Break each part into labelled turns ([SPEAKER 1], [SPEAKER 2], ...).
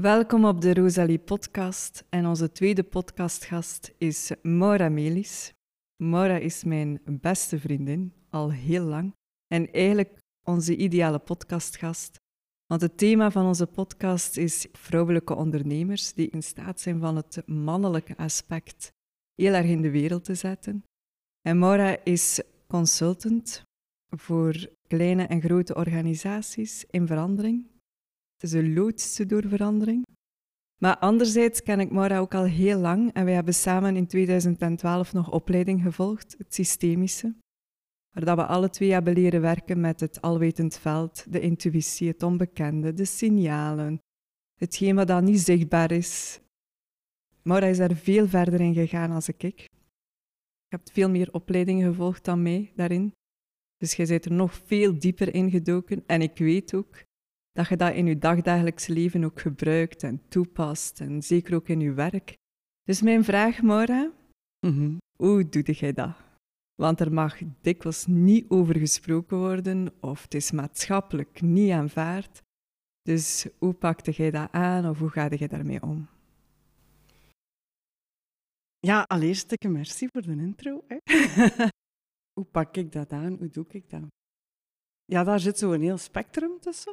[SPEAKER 1] Welkom op de Rosalie podcast en onze tweede podcastgast is Maura Melis. Maura is mijn beste vriendin, al heel lang, en eigenlijk onze ideale podcastgast. Want het thema van onze podcast is vrouwelijke ondernemers die in staat zijn van het mannelijke aspect heel erg in de wereld te zetten. En Maura is consultant voor kleine en grote organisaties in verandering. Het is een loodste door verandering. Maar anderzijds ken ik Maura ook al heel lang en wij hebben samen in 2012 nog opleiding gevolgd, het systemische, waar dat we alle twee hebben leren werken met het alwetend veld, de intuïtie, het onbekende, de signalen, hetgeen wat dan niet zichtbaar is. Maura is daar veel verder in gegaan als ik. Je hebt veel meer opleidingen gevolgd dan mij daarin. Dus jij bent er nog veel dieper in gedoken. En ik weet ook dat je dat in je dagdagelijks leven ook gebruikt en toepast. En zeker ook in je werk. Dus mijn vraag, Maura,
[SPEAKER 2] Mhm.
[SPEAKER 1] hoe doe jij dat? Want er mag dikwijls niet over gesproken worden of het is maatschappelijk niet aanvaard. Dus hoe pakte jij dat aan of hoe ga je daarmee om?
[SPEAKER 2] Ja, allereerst een merci voor de intro. Hè. Hoe pak ik dat aan? Hoe doe ik dat? Ja, daar zit zo'n heel spectrum tussen.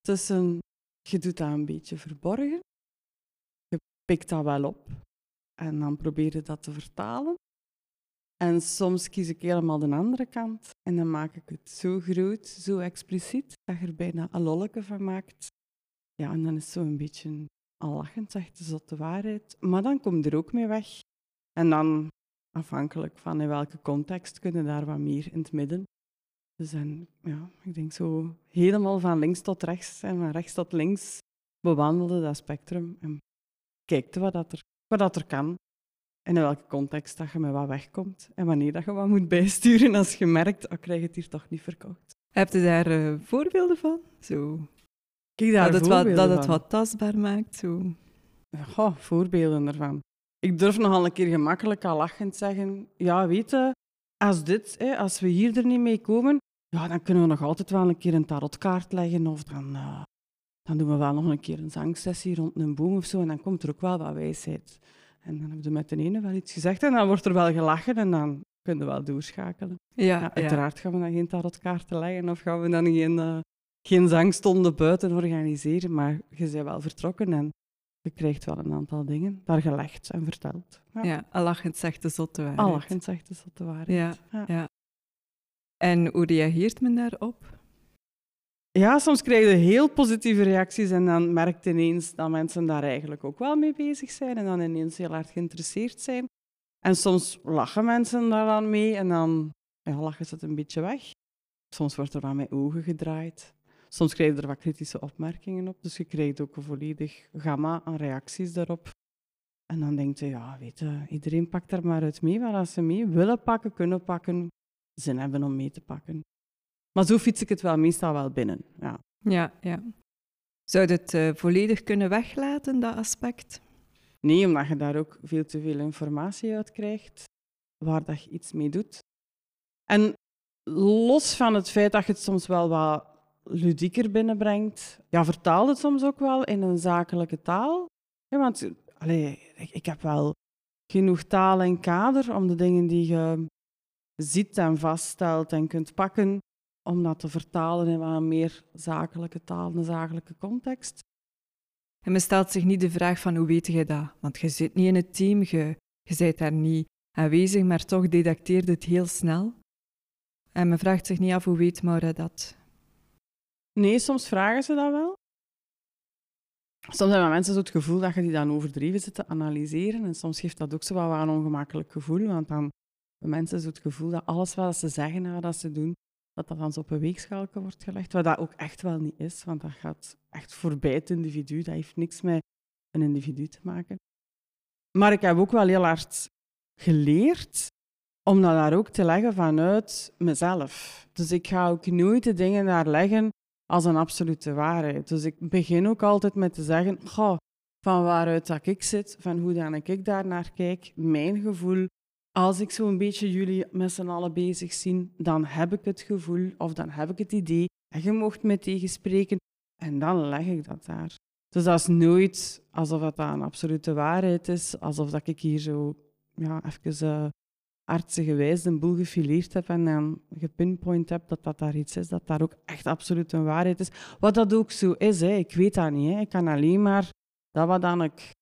[SPEAKER 2] Tussen, je doet dat een beetje verborgen. Je pikt dat wel op. En dan probeer je dat te vertalen. En soms kies ik helemaal de andere kant. En dan maak ik het zo groot, zo expliciet, dat je er bijna een lolleke van maakt. Ja, en dan is het zo een beetje al lachend, zegt de zotte waarheid. Maar dan kom je er ook mee weg. En dan, afhankelijk van in welke context, kunnen daar wat meer in het midden. Dus en, ja, ik denk zo helemaal van links tot rechts en van rechts tot links bewandelde dat spectrum. En kijkte wat, dat er, wat dat er kan. En in welke context dat je met wat wegkomt. En wanneer dat je wat moet bijsturen als je merkt, oh, ik krijg het hier toch niet verkocht.
[SPEAKER 1] Heb je daar eh, voorbeelden van? Zo,
[SPEAKER 2] Kijk daar
[SPEAKER 1] dat het, wat, dat het wat tastbaar maakt? Zo.
[SPEAKER 2] Goh, voorbeelden ervan. Ik durf nogal een keer gemakkelijk al lachend zeggen, ja, weet je, als dit, hè, als we hier er niet mee komen, ja, dan kunnen we nog altijd wel een keer een tarotkaart leggen of dan, eh, dan doen we wel nog een keer een zangsessie rond een boom of zo en dan komt er ook wel wat wijsheid. En dan hebben we met de ene wel iets gezegd en dan wordt er wel gelachen en dan kunnen we wel doorschakelen.
[SPEAKER 1] Ja,
[SPEAKER 2] Ja,
[SPEAKER 1] ja.
[SPEAKER 2] uiteraard gaan we dan geen tarotkaarten leggen of gaan we dan geen, eh, geen zangstonden buiten organiseren, maar je bent wel vertrokken en je krijgt wel een aantal dingen daar gelegd en verteld. Ja.
[SPEAKER 1] Ja, al lachend zegt de zotte waarheid.
[SPEAKER 2] Al lachend zegt de zotte waarheid.
[SPEAKER 1] Ja,
[SPEAKER 2] Ja.
[SPEAKER 1] ja. En hoe reageert men daarop?
[SPEAKER 2] Ja, soms krijg je heel positieve reacties en dan merkt ineens dat mensen daar eigenlijk ook wel mee bezig zijn en dan ineens heel hard geïnteresseerd zijn. En soms lachen mensen daar dan mee en dan ja, lachen ze een beetje weg. Soms wordt er wat met ogen gedraaid. Soms krijg je er wat kritische opmerkingen op, dus je krijgt ook een volledig gamma aan reacties daarop. En dan denk je, ja, weet je, iedereen pakt er maar uit mee, maar als ze mee willen pakken, kunnen pakken, zin hebben om mee te pakken. Maar zo fiets ik het wel meestal wel binnen. Ja.
[SPEAKER 1] Ja, ja. Zou je het eh, volledig kunnen weglaten, dat aspect?
[SPEAKER 2] Nee, omdat je daar ook veel te veel informatie uit krijgt, waar dat je iets mee doet. En los van het feit dat je het soms wel wat ludieker binnenbrengt, ja, vertaal het soms ook wel in een zakelijke taal. Ja, want allee, ik, ik heb wel genoeg taal en kader om de dingen die je ziet en vaststelt en kunt pakken, om dat te vertalen in wat een meer zakelijke taal, een zakelijke context.
[SPEAKER 1] En men stelt zich niet de vraag van hoe weet je dat? Want je zit niet in het team, je, je bent daar niet aanwezig, maar toch detecteert het heel snel. En men vraagt zich niet af hoe weet Maura dat.
[SPEAKER 2] Nee, soms vragen ze dat wel. Soms hebben mensen zo het gevoel dat je die dan overdreven zit te analyseren. En soms geeft dat ook zo wel een ongemakkelijk gevoel. Want dan mensen zo het gevoel dat alles wat ze zeggen en wat ze doen, dat dat dan zo op een weegschaalje wordt gelegd. Wat dat ook echt wel niet is, want dat gaat echt voorbij het individu. Dat heeft niks met een individu te maken. Maar ik heb ook wel heel hard geleerd om dat daar ook te leggen vanuit mezelf. Dus ik ga ook nooit de dingen daar leggen als een absolute waarheid. Dus ik begin ook altijd met te zeggen, van waaruit dat ik zit, van hoe dan ik daar naar kijk, mijn gevoel. Als ik zo'n beetje jullie met z'n allen bezig zie, dan heb ik het gevoel of dan heb ik het idee, en je mocht me tegenspreken, en dan leg ik dat daar. Dus dat is nooit alsof dat een absolute waarheid is, alsof dat ik hier zo ja, even uh, artsengewijs een boel gefileerd heb en dan gepinpoint heb dat dat daar iets is, dat daar ook echt absoluut een waarheid is. Wat dat ook zo is, hè. ik weet dat niet. Hè. Ik kan alleen maar dat wat dan ik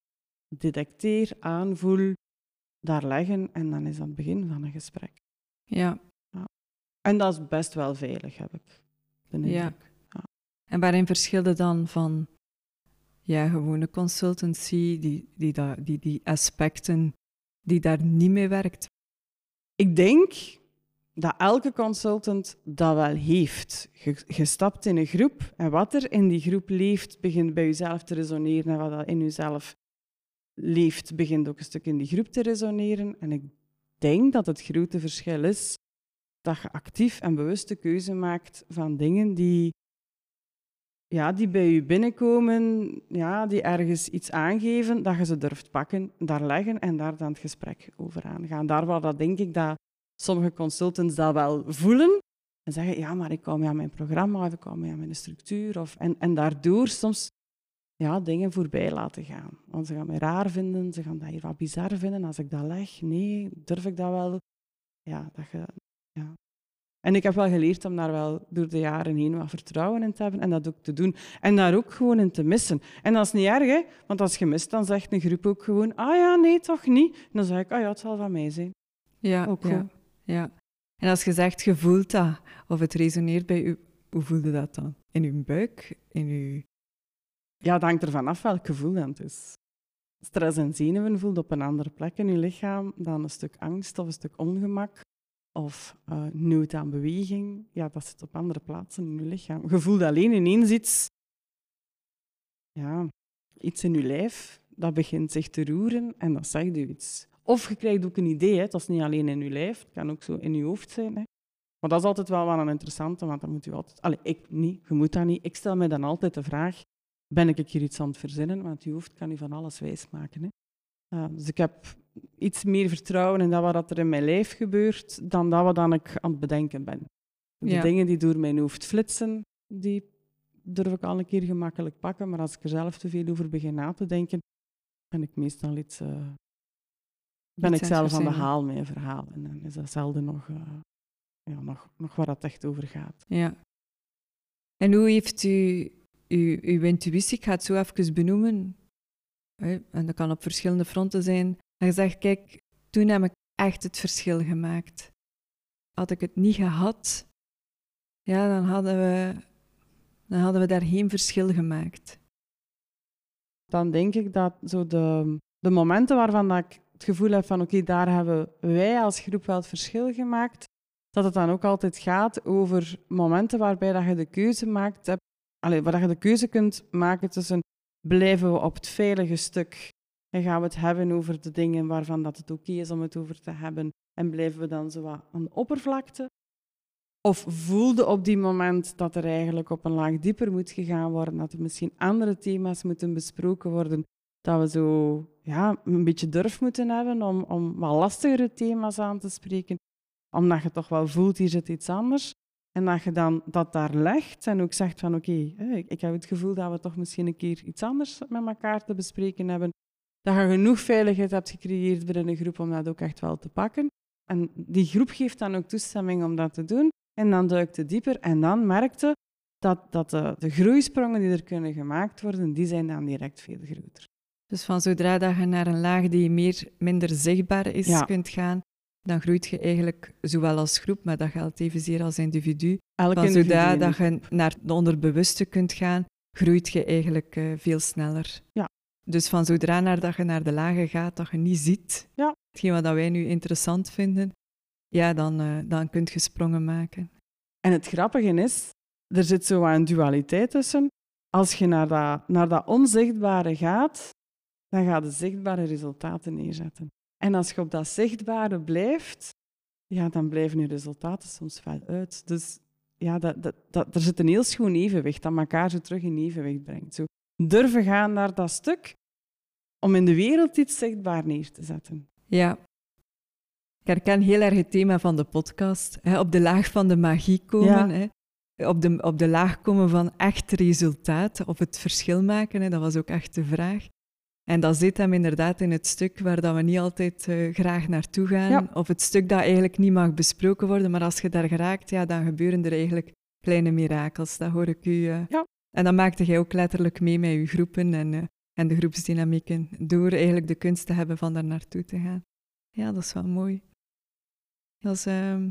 [SPEAKER 2] detecteer, aanvoel, daar leggen en dan is dat het begin van een gesprek.
[SPEAKER 1] Ja.
[SPEAKER 2] ja. En dat is best wel veilig, heb ik
[SPEAKER 1] de Ja. ja. En waarin verschilde dan van ja, gewone consultancy, die, die, die, die, aspecten die daar niet mee werkt?
[SPEAKER 2] Ik denk dat elke consultant dat wel heeft. Je, stapt in een groep en wat er in die groep leeft, begint bij jezelf te resoneren. En wat dat in jezelf leeft, begint ook een stuk in die groep te resoneren. En ik denk dat het grote verschil is dat je actief en bewuste keuze maakt van dingen die ja, die bij je binnenkomen, ja, die ergens iets aangeven, dat je ze durft pakken, daar leggen en daar dan het gesprek over aangaan. Daar waar dat denk ik dat sommige consultants dat wel voelen en zeggen, ja, maar ik kom mee aan mijn programma of ik kom mee aan mijn structuur. Of, en, en daardoor soms ja, dingen voorbij laten gaan. Want ze gaan mij raar vinden, ze gaan dat hier wat bizar vinden als ik dat leg. Nee, durf ik dat wel? Ja, dat je, ja, en ik heb wel geleerd om daar wel door de jaren heen wat vertrouwen in te hebben en dat ook te doen. En daar ook gewoon in te missen. En dat is niet erg, hè? want als je mist, dan zegt een groep ook gewoon, ah ja, nee, toch niet. En dan zeg ik, ah ja, het zal van mij zijn.
[SPEAKER 1] Ja, ook ja, ja. En als je zegt, je voelt dat, of het resoneert bij u, hoe voelde dat dan? In uw buik? In uw...
[SPEAKER 2] Ja, het hangt ervan af welk gevoel dat is. Stress en zenuwen voelt op een andere plek in je lichaam dan een stuk angst of een stuk ongemak of uh, nood aan beweging, ja, dat zit op andere plaatsen in je lichaam. Je voelt alleen ineens iets, ja, iets in je lijf, dat begint zich te roeren en dat zegt u iets. Of je krijgt ook een idee, hè. dat is niet alleen in je lijf, het kan ook zo in je hoofd zijn. Hè. Maar dat is altijd wel wel een interessante, want dan moet u altijd... Allee, ik niet, je moet dat niet. Ik stel me dan altijd de vraag, ben ik hier iets aan het verzinnen? Want je hoofd kan je van alles wijsmaken. Hè. Uh, dus ik heb iets meer vertrouwen in dat wat er in mijn lijf gebeurt, dan dat wat ik aan het bedenken ben. De dingen die door mijn hoofd flitsen, die durf ik al een keer gemakkelijk pakken, maar als ik er zelf te veel over begin na te denken, ben ik meestal iets... Uh, ben ik zelf aan de haal met een verhaal. En dan is dat zelden nog, uh, ja, nog, nog waar het echt over gaat.
[SPEAKER 1] Ja. En hoe heeft u uw intuïtie, ik ga het zo even benoemen, en dat kan op verschillende fronten zijn, en je zegt, kijk, toen heb ik echt het verschil gemaakt. Had ik het niet gehad, ja, dan hadden we, dan hadden we daar geen verschil gemaakt.
[SPEAKER 2] Dan denk ik dat zo de, de momenten waarvan dat ik het gevoel heb van oké, daar hebben wij als groep wel het verschil gemaakt, dat het dan ook altijd gaat over momenten waarbij dat je de keuze maakt, allez, waar je de keuze kunt maken tussen blijven we op het veilige stuk en gaan we het hebben over de dingen waarvan dat het oké is om het over te hebben. En blijven we dan zo wat aan de oppervlakte? Of voelde op die moment dat er eigenlijk op een laag dieper moet gegaan worden, dat er misschien andere thema's moeten besproken worden, dat we zo ja, een beetje durf moeten hebben om, om wat lastigere thema's aan te spreken, omdat je toch wel voelt, hier zit iets anders. En dat je dan dat daar legt en ook zegt van oké, ik heb het gevoel dat we toch misschien een keer iets anders met elkaar te bespreken hebben dat je genoeg veiligheid hebt gecreëerd binnen een groep om dat ook echt wel te pakken. En die groep geeft dan ook toestemming om dat te doen. En dan duikt het dieper en dan merkte dat, dat de, de groeisprongen die er kunnen gemaakt worden, die zijn dan direct veel groter.
[SPEAKER 1] Dus van zodra dat je naar een laag die meer, minder zichtbaar is kunt gaan, dan groeit je eigenlijk zowel als groep, maar dat geldt evenzeer als individu. Elk van zodra dat je naar het onderbewuste kunt gaan, groeit je eigenlijk uh, veel sneller.
[SPEAKER 2] Ja,
[SPEAKER 1] dus van zodra naar dat je naar de lagen gaat, dat je niet ziet,
[SPEAKER 2] ja.
[SPEAKER 1] hetgeen wat wij nu interessant vinden, ja, dan, uh, dan kun je sprongen maken.
[SPEAKER 2] En het grappige is, er zit zo een dualiteit tussen. Als je naar dat, naar dat onzichtbare gaat, dan ga je zichtbare resultaten neerzetten. En als je op dat zichtbare blijft, ja, dan blijven je resultaten soms wel uit. Dus ja, dat, dat, dat, er zit een heel schoon evenwicht dat elkaar zo terug in evenwicht brengt. Zo durven gaan naar dat stuk om in de wereld iets zichtbaar neer te zetten.
[SPEAKER 1] Ja. Ik herken heel erg het thema van de podcast. Hè, op de laag van de magie komen. Hè. op de, op de laag komen van echt resultaat, of het verschil maken, hè, dat was ook echt de vraag. En dat zit hem inderdaad in het stuk waar dat we niet altijd eh, graag naartoe gaan, of het stuk dat eigenlijk niet mag besproken worden, maar als je daar geraakt, ja, dan gebeuren er eigenlijk kleine mirakels. Dat hoor ik u. Uh,
[SPEAKER 2] ja.
[SPEAKER 1] En dan maakte jij ook letterlijk mee met je groepen en, uh, en de groepsdynamieken, door eigenlijk de kunst te hebben van daar naartoe te gaan. Ja, dat is wel mooi. Dat is ehm,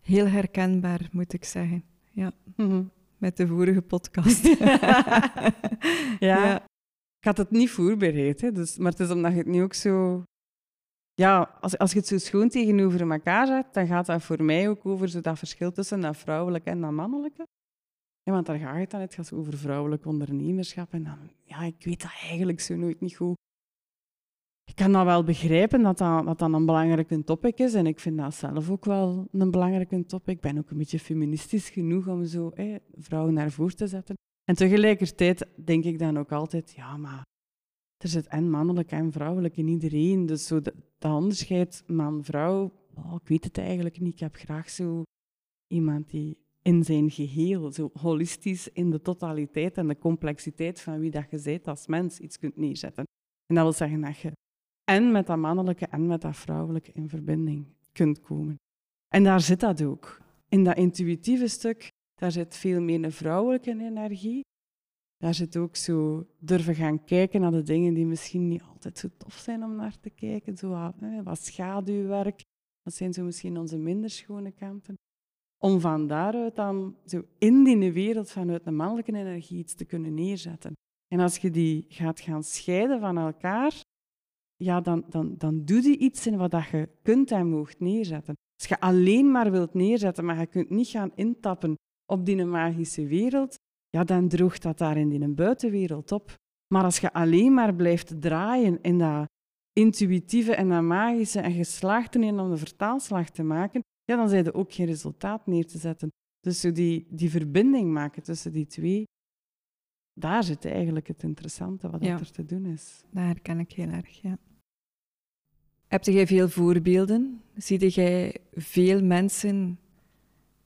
[SPEAKER 1] heel herkenbaar, moet ik zeggen. Ja,
[SPEAKER 2] Mhm.
[SPEAKER 1] met de vorige podcast.
[SPEAKER 2] ja. Ik had het niet voorbereid, dus, maar het is omdat je het nu ook zo... Ja, als, als je het zo schoon tegenover elkaar zet, dan gaat dat voor mij ook over zo dat verschil tussen dat vrouwelijke en dat mannelijke. Ja, want daar gaat het dan het gaat over vrouwelijk ondernemerschap. En dan, ja, ik weet dat eigenlijk zo nooit niet goed. Ik kan dat wel begrijpen dat dat, dat een belangrijke topic is. En ik vind dat zelf ook wel een belangrijke topic. Ik ben ook een beetje feministisch genoeg om zo vrouwen naar voren te zetten. En tegelijkertijd denk ik dan ook altijd, ja, maar er zit en mannelijk en vrouwelijk in iedereen. Dus zo dat, onderscheid man-vrouw, oh, ik weet het eigenlijk niet. Ik heb graag zo iemand die in zijn geheel, zo holistisch in de totaliteit en de complexiteit van wie dat je bent als mens iets kunt neerzetten. En dat wil zeggen dat je en met dat mannelijke en met dat vrouwelijke in verbinding kunt komen. En daar zit dat ook. In dat intuïtieve stuk, daar zit veel meer een vrouwelijke energie. Daar zit ook zo durven gaan kijken naar de dingen die misschien niet altijd zo tof zijn om naar te kijken. Zo wat, hè, wat schaduwwerk, dat zijn zo misschien onze minder schone kanten. Om van daaruit dan zo in die wereld vanuit de mannelijke energie iets te kunnen neerzetten. En als je die gaat gaan scheiden van elkaar, ja, dan, dan, dan doe je iets in wat dat je kunt en moogt neerzetten. Als je alleen maar wilt neerzetten, maar je kunt niet gaan intappen op die magische wereld, ja, dan droogt dat daar in die buitenwereld op. Maar als je alleen maar blijft draaien in dat intuïtieve en dat magische en je slaagt erin om de vertaalslag te maken, ja, dan zijn er ook geen resultaat neer te zetten. Dus die, die verbinding maken tussen die twee, daar zit eigenlijk het interessante wat
[SPEAKER 1] Ja.
[SPEAKER 2] er te doen is.
[SPEAKER 1] Dat herken ik heel erg, ja. Heb jij veel voorbeelden? Zie jij veel mensen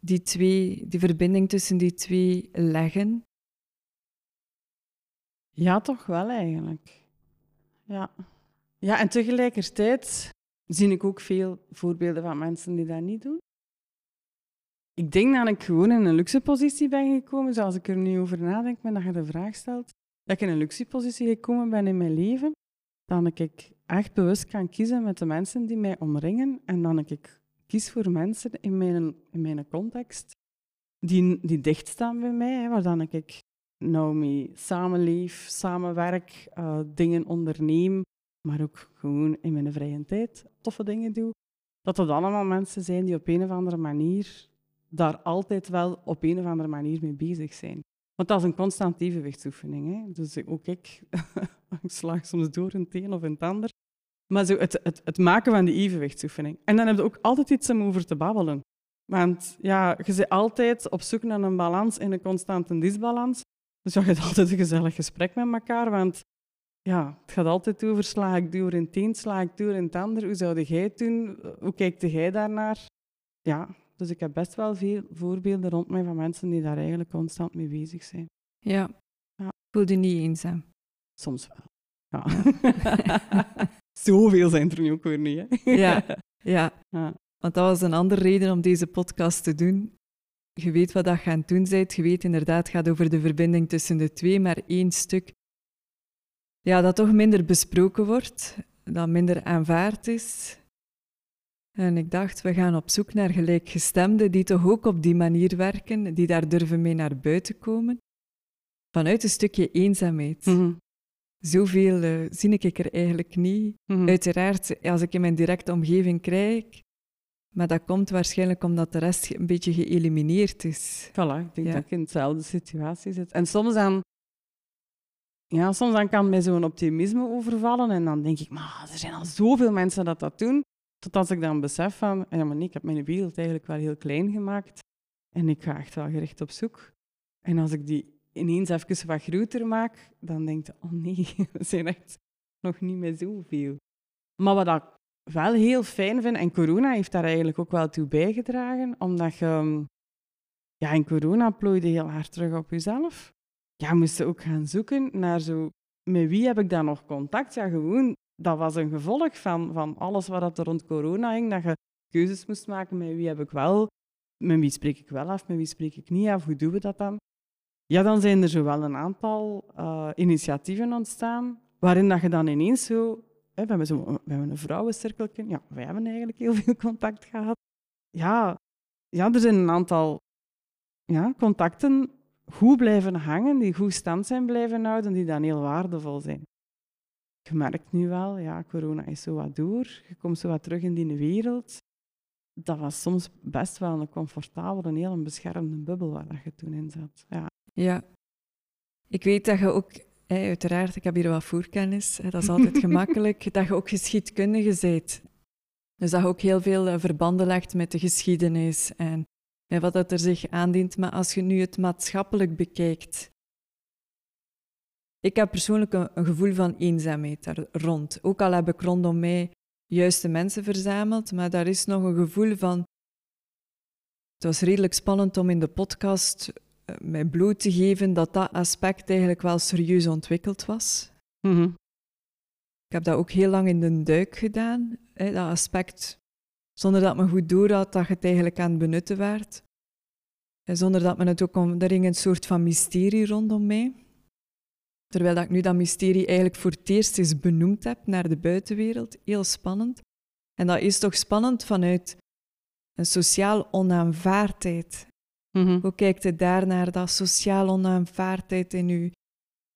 [SPEAKER 1] die, twee, die verbinding tussen die twee leggen?
[SPEAKER 2] Ja, toch wel eigenlijk. Ja. ja, en tegelijkertijd zie ik ook veel voorbeelden van mensen die dat niet doen. Ik denk dat ik gewoon in een luxe positie ben gekomen, zoals ik er nu over nadenk, met dat je de vraag stelt, dat ik in een luxe positie gekomen ben in mijn leven, dat ik echt bewust kan kiezen met de mensen die mij omringen en dat ik kies voor mensen in mijn, in mijn context die, die dicht staan bij mij, waar dan ik nou mee samenleef, samenwerk, eh, dingen onderneem, maar ook gewoon in mijn vrije tijd toffe dingen doe. Dat dat allemaal mensen zijn die op een of andere manier daar altijd wel op een of andere manier mee bezig zijn. Want dat is een constante evenwichtsoefening. Hè? Dus ook ik, ik slaag soms door een of in het ander. Maar zo het, het, het maken van die evenwichtsoefening. En dan heb je ook altijd iets om over te babbelen. Want ja, je bent altijd op zoek naar een balans in een constante disbalans. Dus je hebt altijd een gezellig gesprek met elkaar. Want ja, het gaat altijd over sla ik door in het sla ik door in het ander. Hoe zou jij het doen? Hoe kijkt jij daarnaar? Ja, dus ik heb best wel veel voorbeelden rond mij van mensen die daar eigenlijk constant mee bezig zijn.
[SPEAKER 1] Ja.
[SPEAKER 2] Ja.
[SPEAKER 1] Voel je niet eenzaam?
[SPEAKER 2] Soms wel. Ja. Zoveel zijn er nu ook weer niet. Hè?
[SPEAKER 1] Ja. Ja.
[SPEAKER 2] Ja.
[SPEAKER 1] Want dat was een andere reden om deze podcast te doen. Je weet wat dat je aan het doen bent. Je weet inderdaad, het gaat over de verbinding tussen de twee, maar één stuk ja, dat toch minder besproken wordt, dat minder aanvaard is. En ik dacht, we gaan op zoek naar gelijkgestemden die toch ook op die manier werken, die daar durven mee naar buiten komen. Vanuit een stukje eenzaamheid.
[SPEAKER 2] Mhm.
[SPEAKER 1] Zoveel eh, zie ik er eigenlijk niet.
[SPEAKER 2] Mhm.
[SPEAKER 1] Uiteraard, als ik in mijn directe omgeving krijg, maar dat komt waarschijnlijk omdat de rest een beetje geëlimineerd is.
[SPEAKER 2] Voilà, ik denk
[SPEAKER 1] Ja.
[SPEAKER 2] dat ik in dezelfde situatie zit. En soms dan, ja, soms dan kan mij zo'n optimisme overvallen en dan denk ik, maar er zijn al zoveel mensen dat dat doen. Tot als ik dan besef van, ja maar nee, ik heb mijn wereld eigenlijk wel heel klein gemaakt en ik ga echt wel gericht op zoek. En als ik die ineens even wat groter maak, dan denk ik, oh nee, we zijn echt nog niet met zoveel. Maar wat ik wel heel fijn vind, en corona heeft daar eigenlijk ook wel toe bijgedragen, omdat je... Ja, in corona plooide heel hard terug op jezelf. Ja, moest ook gaan zoeken naar zo... Met wie heb ik dan nog contact? Ja, gewoon... Dat was een gevolg van, van alles wat er rond corona hing. Dat je keuzes moest maken met wie heb ik wel... Met wie spreek ik wel af, met wie spreek ik niet af? Hoe doen we dat dan? Ja, dan zijn er zo wel een aantal uh, initiatieven ontstaan, waarin dat je dan ineens zo... Hè, we, hebben zo we hebben een vrouwencirkel. Ja, wij hebben eigenlijk heel veel contact gehad. Ja, ja er zijn een aantal ja, contacten goed blijven hangen, die goed stand zijn blijven houden, die dan heel waardevol zijn. Je merkt nu wel, ja, corona is zo wat door, je komt zo wat terug in die wereld. Dat was soms best wel een comfortabele, een heel beschermde bubbel waar je toen in zat. Ja.
[SPEAKER 1] Ja. Ik weet dat je ook, uiteraard, ik heb hier wat voorkennis, dat is altijd gemakkelijk, dat je ook geschiedkundige bent. Dus dat je ook heel veel eh, verbanden legt met de geschiedenis en wat dat er zich aandient. Maar als je nu het maatschappelijk bekijkt, ik heb persoonlijk een, gevoel van eenzaamheid daar rond. Ook al heb ik rondom mij juiste mensen verzameld, maar daar is nog een gevoel van. Het was redelijk spannend om in de podcast mij bloot te geven dat dat aspect eigenlijk wel serieus ontwikkeld was.
[SPEAKER 2] Mhm.
[SPEAKER 1] Ik heb dat ook heel lang in de duik gedaan, hè, dat aspect zonder dat men goed door had dat je het eigenlijk aan het benutten werd. En zonder dat men het ook kon... Er hing een soort van mysterie rondom mij. Terwijl dat ik nu dat mysterie eigenlijk voor het eerst eens benoemd heb naar de buitenwereld. Heel spannend. En dat is toch spannend vanuit een sociaal onaanvaardheid.
[SPEAKER 2] Mm
[SPEAKER 1] Hoe kijkt je daar naar dat sociaal onaanvaardheid in uw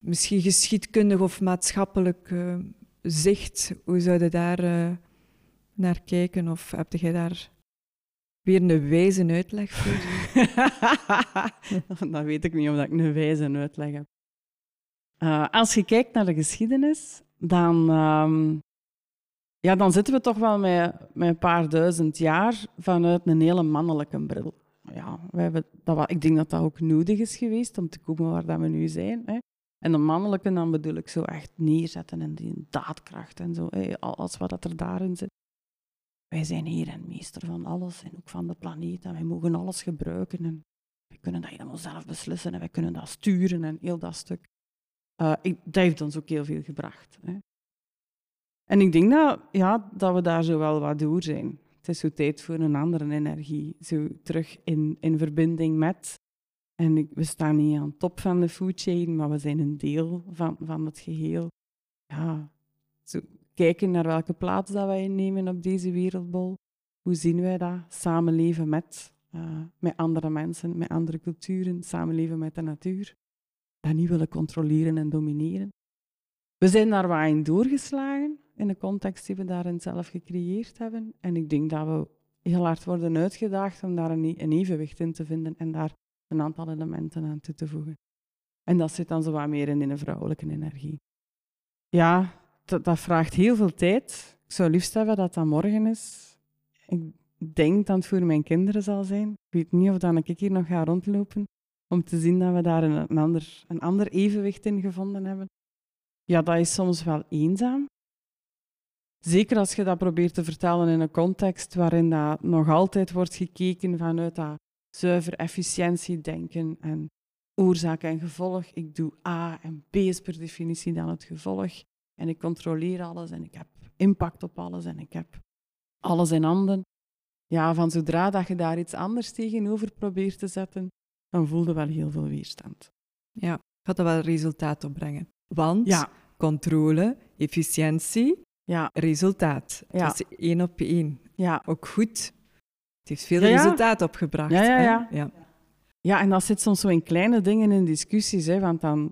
[SPEAKER 1] misschien geschiedkundig of maatschappelijk uh, zicht? Hoe zou je daar... Uh, naar kijken? Of heb jij daar weer een wijze uitleg voor?
[SPEAKER 2] dat weet ik niet of ik een wijze uitleg heb. Uh, als je kijkt naar de geschiedenis, dan, um, ja, dan zitten we toch wel met, met een paar duizend jaar vanuit een hele mannelijke bril. Ja, wij hebben, dat, ik denk dat dat ook nodig is geweest om te komen waar dat we nu zijn. Hè. En de mannelijke, dan bedoel ik zo echt neerzetten en die daadkracht en zo. Hè, alles wat er daarin zit. Wij zijn heer en meester van alles en ook van de planeet. En wij mogen alles gebruiken. En wij kunnen dat helemaal zelf beslissen en wij kunnen dat sturen en heel dat stuk. Uh, ik, dat heeft ons ook heel veel gebracht. Hè. En ik denk dat, ja, dat we daar zo wel wat door zijn. Het is zo tijd voor een andere energie. Zo terug in, in verbinding met. En we staan niet aan top van de food chain, maar we zijn een deel van, van het geheel. Ja, zo kijken naar welke plaats dat wij innemen op deze wereldbol. Hoe zien wij dat? Samenleven met, uh, met andere mensen, met andere culturen, samenleven met de natuur. Dat niet willen controleren en domineren. We zijn daar wat in doorgeslagen in de context die we daarin zelf gecreëerd hebben. En ik denk dat we heel hard worden uitgedaagd om daar een, een evenwicht in te vinden en daar een aantal elementen aan toe te voegen. En dat zit dan zo wat meer in, een vrouwelijke energie. Ja, dat, dat, vraagt heel veel tijd. Ik zou liefst hebben dat dat morgen is. Ik denk dat het voor mijn kinderen zal zijn. Ik weet niet of dan ik hier nog ga rondlopen om te zien dat we daar een, ander, een ander evenwicht in gevonden hebben. Ja, dat is soms wel eenzaam. Zeker als je dat probeert te vertellen in een context waarin dat nog altijd wordt gekeken vanuit dat zuiver efficiëntiedenken en oorzaak en gevolg. Ik doe A en B is per definitie dan het gevolg. En ik controleer alles en ik heb impact op alles en ik heb alles in handen. Ja, van zodra dat je daar iets anders tegenover probeert te zetten, dan voelde wel heel veel weerstand.
[SPEAKER 1] Ja, gaat dat wel resultaat opbrengen. Want ja. controle, efficiëntie, ja. resultaat. Ja. Is één op één.
[SPEAKER 2] Ja.
[SPEAKER 1] Ook goed. Het heeft veel resultaat opgebracht.
[SPEAKER 2] Ja, ja, ja. ja. Ja, en dat zit soms zo in kleine dingen in discussies, hè, want dan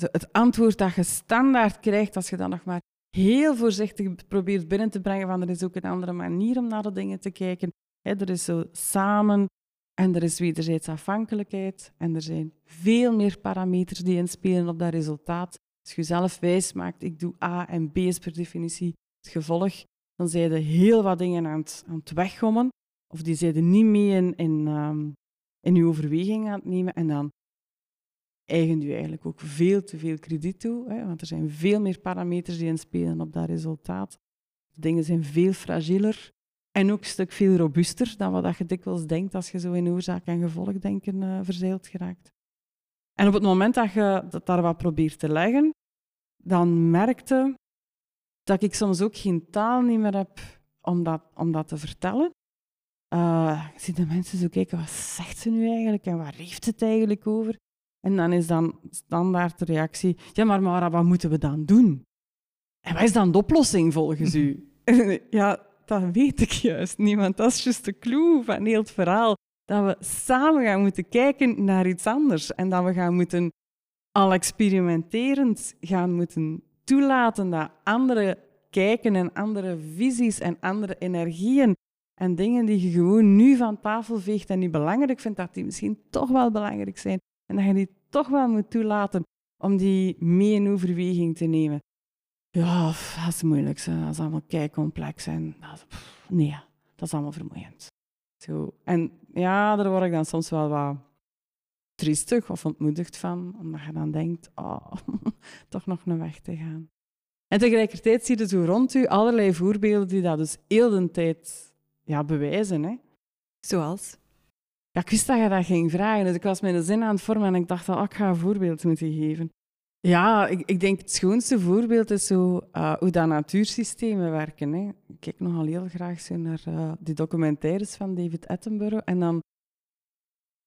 [SPEAKER 2] het antwoord dat je standaard krijgt, als je dan nog maar heel voorzichtig probeert binnen te brengen van er is ook een andere manier om naar de dingen te kijken. er is zo samen en er is wederzijds afhankelijkheid en er zijn veel meer parameters die inspelen op dat resultaat. Als je zelf wijs maakt, ik doe A en B is per definitie het gevolg, dan zijn er heel wat dingen aan het, aan het weggommen of die zijn niet mee in, in, um, in je overweging aan het nemen en dan eigent u eigenlijk ook veel te veel krediet toe, hè, want er zijn veel meer parameters die inspelen op dat resultaat. Dingen zijn veel fragieler En ook een stuk veel robuuster dan wat je dikwijls denkt als je zo in oorzaak en gevolgdenken uh, verzeild geraakt. En op het moment dat je dat daar wat probeert te leggen, dan merkte dat ik soms ook geen taal niet meer heb om dat, om dat te vertellen. Uh, zie de mensen zo kijken, wat zegt ze nu eigenlijk en waar heeft het eigenlijk over? En dan is dan standaard de reactie, ja maar Mara, wat moeten we dan doen? En wat is dan de oplossing volgens u? ja, dat weet ik juist niet, want dat is juist de clue van heel het verhaal. Dat we samen gaan moeten kijken naar iets anders en dat we gaan moeten al experimenterend gaan moeten toelaten dat anderen kijken en andere visies en andere energieën en dingen die je gewoon nu van tafel veegt en niet belangrijk vindt, dat die misschien toch wel belangrijk zijn en dat je die toch wel moet toelaten om die mee in overweging te nemen. Ja, dat is moeilijk. Dat is allemaal kei complex. En nee, dat is allemaal vermoeiend. Zo. En ja, daar word ik dan soms wel wat triestig of ontmoedigd van, omdat je dan denkt, oh, toch nog een weg te gaan. En tegelijkertijd zie je zo rond u allerlei voorbeelden die dat dus heel de tijd ja, bewijzen. Hè.
[SPEAKER 1] Zoals?
[SPEAKER 2] Ja, ik wist dat je dat ging vragen, dus ik was mijn zin aan het vormen en ik dacht al, oh, ik ga een voorbeeld moeten geven. Ja, ik, ik denk het schoonste voorbeeld is zo, uh, hoe dat natuursystemen werken. Hè. Ik kijk nogal heel graag zo naar uh, die documentaires van David Attenborough. En dan,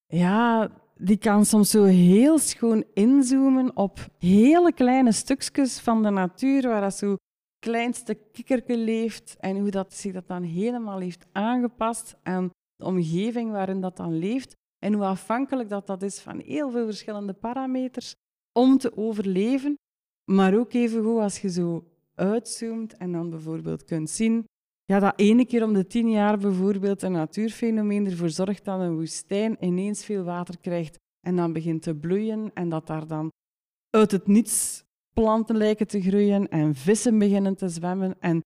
[SPEAKER 2] ja, die kan soms zo heel schoon inzoomen op hele kleine stukjes van de natuur, waar dat zo kleinste kikkerke leeft en hoe dat zich dat dan helemaal heeft aangepast aan de omgeving waarin dat dan leeft en hoe afhankelijk dat, dat is van heel veel verschillende parameters om te overleven, maar ook even goed als je zo uitzoomt en dan bijvoorbeeld kunt zien ja, dat ene keer om de tien jaar bijvoorbeeld een natuurfenomeen ervoor zorgt dat een woestijn ineens veel water krijgt en dan begint te bloeien en dat daar dan uit het niets planten lijken te groeien en vissen beginnen te zwemmen en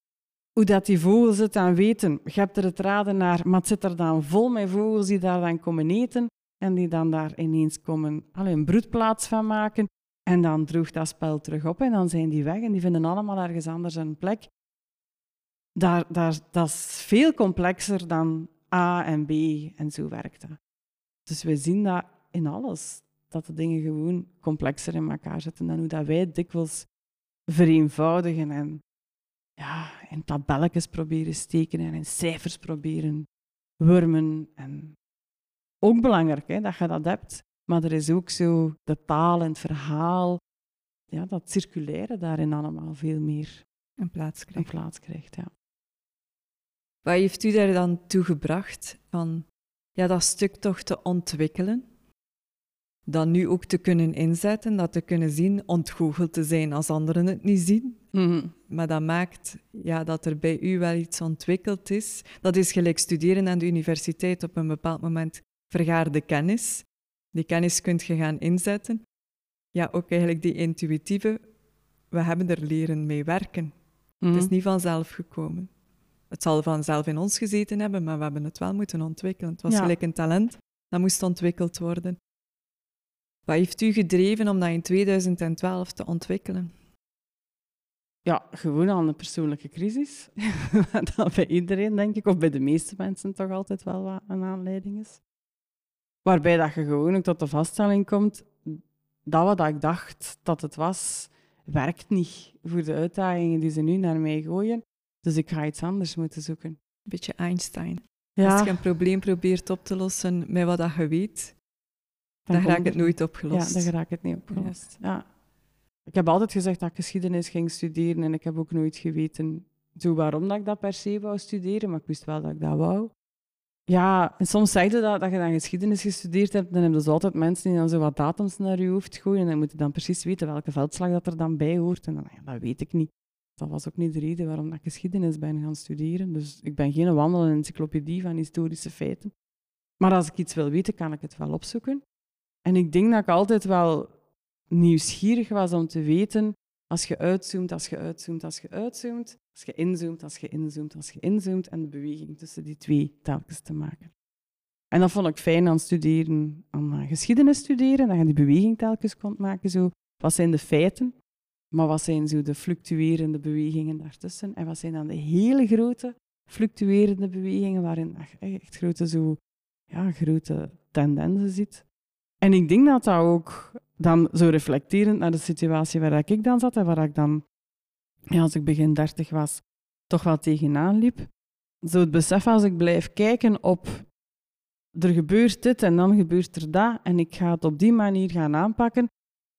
[SPEAKER 2] hoe dat die vogels het dan weten. Je hebt er het raden naar, maar het zit er dan vol met vogels die daar dan komen eten en die dan daar ineens komen alleen een broedplaats van maken. En dan droeg dat spel terug op en dan zijn die weg en die vinden allemaal ergens anders een plek. Daar, daar, dat is veel complexer dan A en B en zo werkt dat. Dus we zien dat in alles, dat de dingen gewoon complexer in elkaar zitten dan hoe dat wij dikwijls vereenvoudigen en ja, in tabelletjes proberen steken en in cijfers proberen wurmen. En ook belangrijk hè, dat je dat hebt, maar er is ook zo de taal en het verhaal, ja, dat circulaire daarin allemaal veel meer
[SPEAKER 1] een plaats krijgt.
[SPEAKER 2] Een plaats krijgt ja.
[SPEAKER 1] Wat heeft u daar dan toe gebracht van ja, dat stuk toch te ontwikkelen? Dat nu ook te kunnen inzetten, dat te kunnen zien, ontgoocheld te zijn als anderen het niet zien.
[SPEAKER 2] Mhm.
[SPEAKER 1] Maar dat maakt ja, dat er bij u wel iets ontwikkeld is. Dat is gelijk studeren aan de universiteit op een bepaald moment vergaarde kennis. Die kennis kunt je gaan inzetten. Ja, ook eigenlijk die intuïtieve, we hebben er leren mee werken. Het is
[SPEAKER 2] Mhm.
[SPEAKER 1] niet vanzelf gekomen. Het zal vanzelf in ons gezeten hebben, maar we hebben het wel moeten ontwikkelen. Het was
[SPEAKER 2] Ja.
[SPEAKER 1] gelijk een talent, dat moest ontwikkeld worden. Wat heeft u gedreven om dat in 2012 te ontwikkelen?
[SPEAKER 2] Ja, gewoon al een persoonlijke crisis. dat bij iedereen, denk ik, of bij de meeste mensen toch altijd wel wat een aanleiding is. Waarbij dat je gewoon ook tot de vaststelling komt, dat wat ik dacht dat het was, werkt niet voor de uitdagingen die ze nu naar mij gooien. Dus ik ga iets anders moeten zoeken.
[SPEAKER 1] Een beetje Einstein.
[SPEAKER 2] Ja,
[SPEAKER 1] Als je een probleem probeert op te lossen met wat dat je weet, dan,
[SPEAKER 2] kom
[SPEAKER 1] raakt
[SPEAKER 2] ik
[SPEAKER 1] het nooit opgelost.
[SPEAKER 2] Ja, dan raak ik het niet opgelost. Ja. Ik heb altijd gezegd dat ik geschiedenis ging studeren en ik heb ook nooit geweten zo waarom dat ik dat per se wou studeren, maar ik wist wel dat ik dat wou. Ja, en soms zeg je dat, dat je dan geschiedenis gestudeerd hebt, dan hebben dus altijd mensen die dan zo wat datums naar je hoofd gooien en dan moet je dan precies weten welke veldslag dat er dan bij hoort. En dan, ja, dat weet ik niet. Dat was ook niet de reden waarom ik geschiedenis ben gaan studeren. Dus ik ben geen wandelende encyclopedie van historische feiten. Maar als ik iets wil weten, kan ik het wel opzoeken. En ik denk dat ik altijd wel nieuwsgierig was om te weten, als je uitzoomt, als je uitzoomt, als je uitzoomt, als je inzoomt, als je inzoomt, als je inzoomt, en de beweging tussen die twee telkens te maken. En dat vond ik fijn aan studeren, aan eh, geschiedenis studeren, dat je die beweging telkens kon maken. Zo. Wat zijn de feiten, maar wat zijn zo de fluctuerende bewegingen daartussen? En wat zijn dan de hele grote fluctuerende bewegingen waarin je echt grote, zo, ja, grote tendensen ziet. En ik denk dat dat ook dan zo reflecterend naar de situatie waar ik dan zat en waar ik dan, ja, als ik begin dertig was, toch wel tegenaan liep. Zo het besef als ik blijf kijken op er gebeurt dit en dan gebeurt er dat en ik ga het op die manier gaan aanpakken,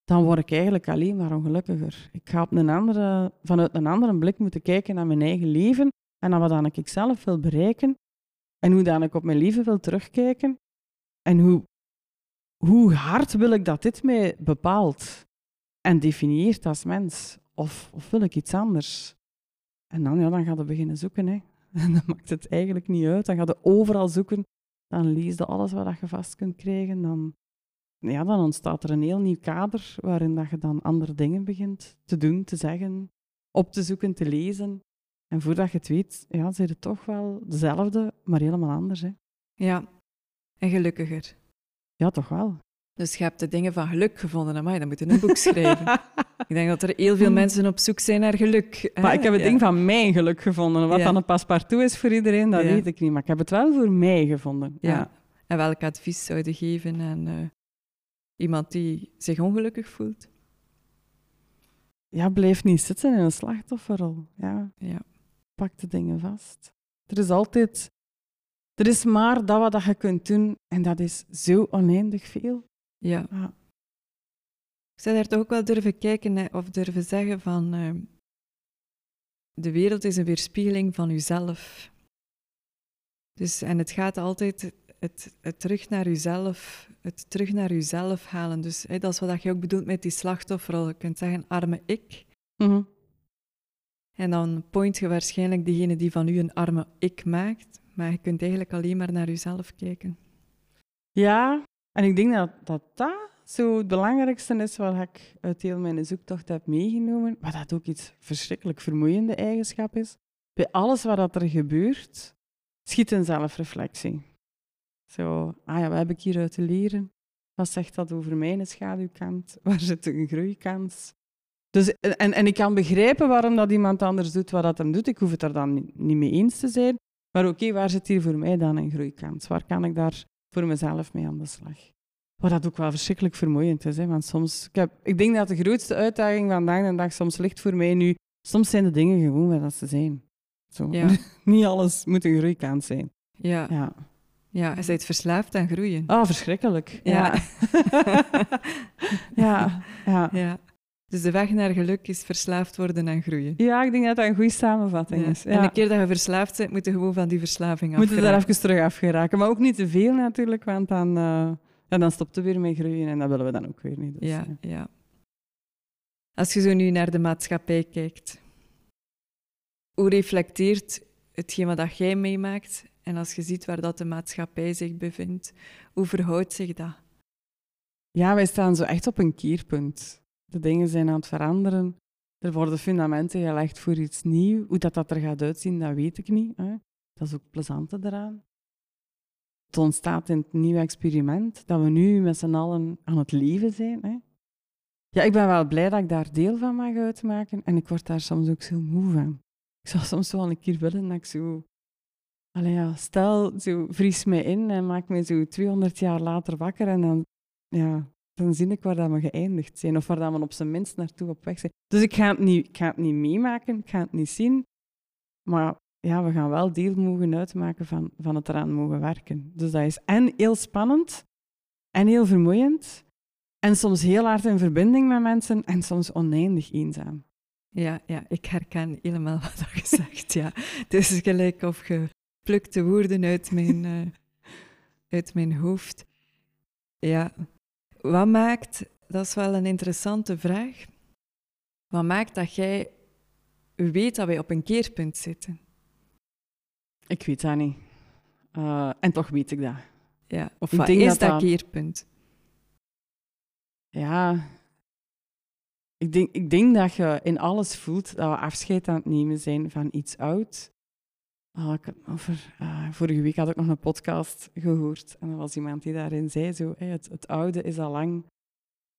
[SPEAKER 2] dan word ik eigenlijk alleen maar ongelukkiger. Ik ga op een andere, vanuit een andere blik moeten kijken naar mijn eigen leven en naar wat ik zelf wil bereiken en hoe dan ik op mijn leven wil terugkijken en hoe, hoe hard wil ik dat dit mij bepaalt en definieert als mens of, of wil ik iets anders? En dan, ja, dan gaat je beginnen zoeken. Hè. En dan maakt het eigenlijk niet uit. Dan gaat je overal zoeken. Dan lees je alles wat je vast kunt krijgen. Dan, ja, dan ontstaat er een heel nieuw kader waarin dat je dan andere dingen begint te doen, te zeggen, op te zoeken, te lezen. En voordat je het weet, ja, zijn het toch wel dezelfde, maar helemaal anders. Hè.
[SPEAKER 1] Ja, en gelukkiger.
[SPEAKER 2] Ja, toch wel.
[SPEAKER 1] Dus je hebt de dingen van geluk gevonden. Maar dan moet je een boek schrijven. ik denk dat er heel veel mensen op zoek zijn naar geluk.
[SPEAKER 2] Maar ik heb het ding van mijn geluk gevonden. Wat dan een paspartout is voor iedereen, dat weet ik niet. Maar ik heb het wel voor mij gevonden. Ja.
[SPEAKER 1] En welk advies zou je geven aan uh, iemand die zich ongelukkig voelt?
[SPEAKER 2] Ja, blijf niet zitten in een slachtofferrol. Ja.
[SPEAKER 1] ja.
[SPEAKER 2] Pak de dingen vast. Er is altijd... Er is maar dat wat je kunt doen en dat is zo oneindig veel.
[SPEAKER 1] Ja. ja. Ik zou daar toch ook wel durven kijken of durven zeggen van uh, de wereld is een weerspiegeling van uzelf. Dus, en het gaat altijd het, het terug naar uzelf, het terug naar uzelf halen. Dus hè, dat is wat je ook bedoelt met die slachtofferrol. Je kunt zeggen arme ik.
[SPEAKER 2] Mm
[SPEAKER 1] En dan point je waarschijnlijk degene die van u een arme ik maakt. Maar je kunt eigenlijk alleen maar naar jezelf kijken.
[SPEAKER 2] Ja, en ik denk dat dat, dat zo het belangrijkste is wat ik uit heel mijn zoektocht heb meegenomen. Wat dat ook iets verschrikkelijk vermoeiende eigenschap is. Bij alles wat er gebeurt, schiet een zelfreflectie. Zo, ah ja, wat heb ik hieruit te leren? Wat zegt dat over mijn schaduwkant? Waar zit een groeikans? Dus, en, en ik kan begrijpen waarom dat iemand anders doet wat dat hem doet. Ik hoef het er dan niet mee eens te zijn. Maar oké, waar zit hier voor mij dan een groeikans? Waar kan ik daar voor mezelf mee aan de slag? Wat dat ook wel verschrikkelijk vermoeiend is. Hè? Want soms, ik, heb, ik denk dat de grootste uitdaging vandaag de dag soms ligt voor mij nu. Soms zijn de dingen gewoon wat ze zijn. Zo.
[SPEAKER 1] Ja.
[SPEAKER 2] Niet alles moet een groeikans zijn.
[SPEAKER 1] Ja.
[SPEAKER 2] Ja,
[SPEAKER 1] ja je bent verslaafd aan groeien.
[SPEAKER 2] Oh, verschrikkelijk.
[SPEAKER 1] Ja.
[SPEAKER 2] ja. ja.
[SPEAKER 1] ja. Dus de weg naar geluk is verslaafd worden aan groeien.
[SPEAKER 2] Ja, ik denk dat dat een goede samenvatting is. Ja.
[SPEAKER 1] En een keer dat je verslaafd bent, moet je gewoon van die verslaving af.
[SPEAKER 2] Moet je daar even terug afgeraken. Maar ook niet te veel natuurlijk, want dan, uh, ja, dan stopt het weer met groeien en dat willen we dan ook weer niet.
[SPEAKER 1] Dus, ja, ja. Als je zo nu naar de maatschappij kijkt, hoe reflecteert hetgeen wat jij meemaakt en als je ziet waar dat de maatschappij zich bevindt, hoe verhoudt zich dat?
[SPEAKER 2] Ja, wij staan zo echt op een keerpunt. De dingen zijn aan het veranderen. Er worden fundamenten gelegd voor iets nieuws. Hoe dat, dat er gaat uitzien, dat weet ik niet. Hè. Dat is ook plezante eraan. Het ontstaat in het nieuwe experiment dat we nu met z'n allen aan het leven zijn. Hè. Ja, ik ben wel blij dat ik daar deel van mag uitmaken. En ik word daar soms ook zo moe van. Ik zou soms wel een keer willen dat ik zo... Allee, ja, stel, zo vries mij in en maak me zo 200 jaar later wakker en dan... Ja, dan zie ik waar dat we geëindigd zijn of waar dat we op zijn minst naartoe op weg zijn. Dus ik ga het niet, ik ga het niet meemaken, ik ga het niet zien, maar ja, we gaan wel deel mogen uitmaken van, van het eraan mogen werken. Dus dat is en heel spannend en heel vermoeiend en soms heel hard in verbinding met mensen en soms oneindig eenzaam.
[SPEAKER 1] Ja, ja ik herken helemaal wat je zegt. Ja. Het is gelijk of je plukt de woorden uit mijn, uh, uit mijn hoofd. Ja, wat maakt, dat is wel een interessante vraag, wat maakt dat jij weet dat wij op een keerpunt zitten?
[SPEAKER 2] Ik weet dat niet. Uh, en toch weet ik dat.
[SPEAKER 1] Ja, of wat is dat, dat keerpunt?
[SPEAKER 2] Ja, ik denk, ik denk dat je in alles voelt dat we afscheid aan het nemen zijn van iets oud. Ik, over, uh, vorige week had ik nog een podcast gehoord en er was iemand die daarin zei zo, het, oude is al lang,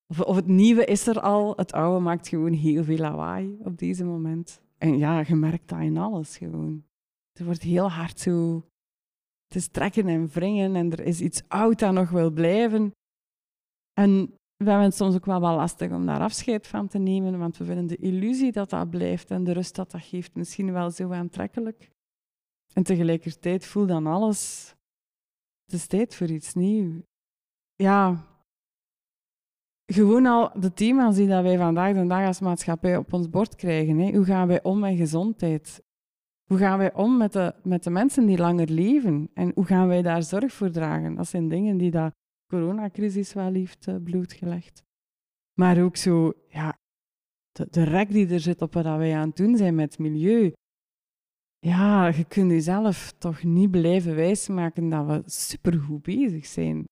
[SPEAKER 2] of, of, het nieuwe is er al, het oude maakt gewoon heel veel lawaai op deze moment. En ja, je merkt dat in alles gewoon. er wordt heel hard zo... Het is trekken en wringen en er is iets oud dat nog wil blijven. En we hebben het soms ook wel wel lastig om daar afscheid van te nemen, want we vinden de illusie dat dat blijft en de rust dat dat geeft misschien wel zo aantrekkelijk. En tegelijkertijd voel dan alles, het is tijd voor iets nieuws. Ja, gewoon al de thema's die dat wij vandaag de dag als maatschappij op ons bord krijgen. Hè. Hoe gaan wij om met gezondheid? Hoe gaan wij om met de, met de mensen die langer leven? En hoe gaan wij daar zorg voor dragen? Dat zijn dingen die de coronacrisis wel heeft uh, blootgelegd. Maar ook zo, ja, de, de rek die er zit op wat wij aan het doen zijn met milieu. Ja, je kunt jezelf toch niet blijven wijsmaken dat we supergoed bezig zijn.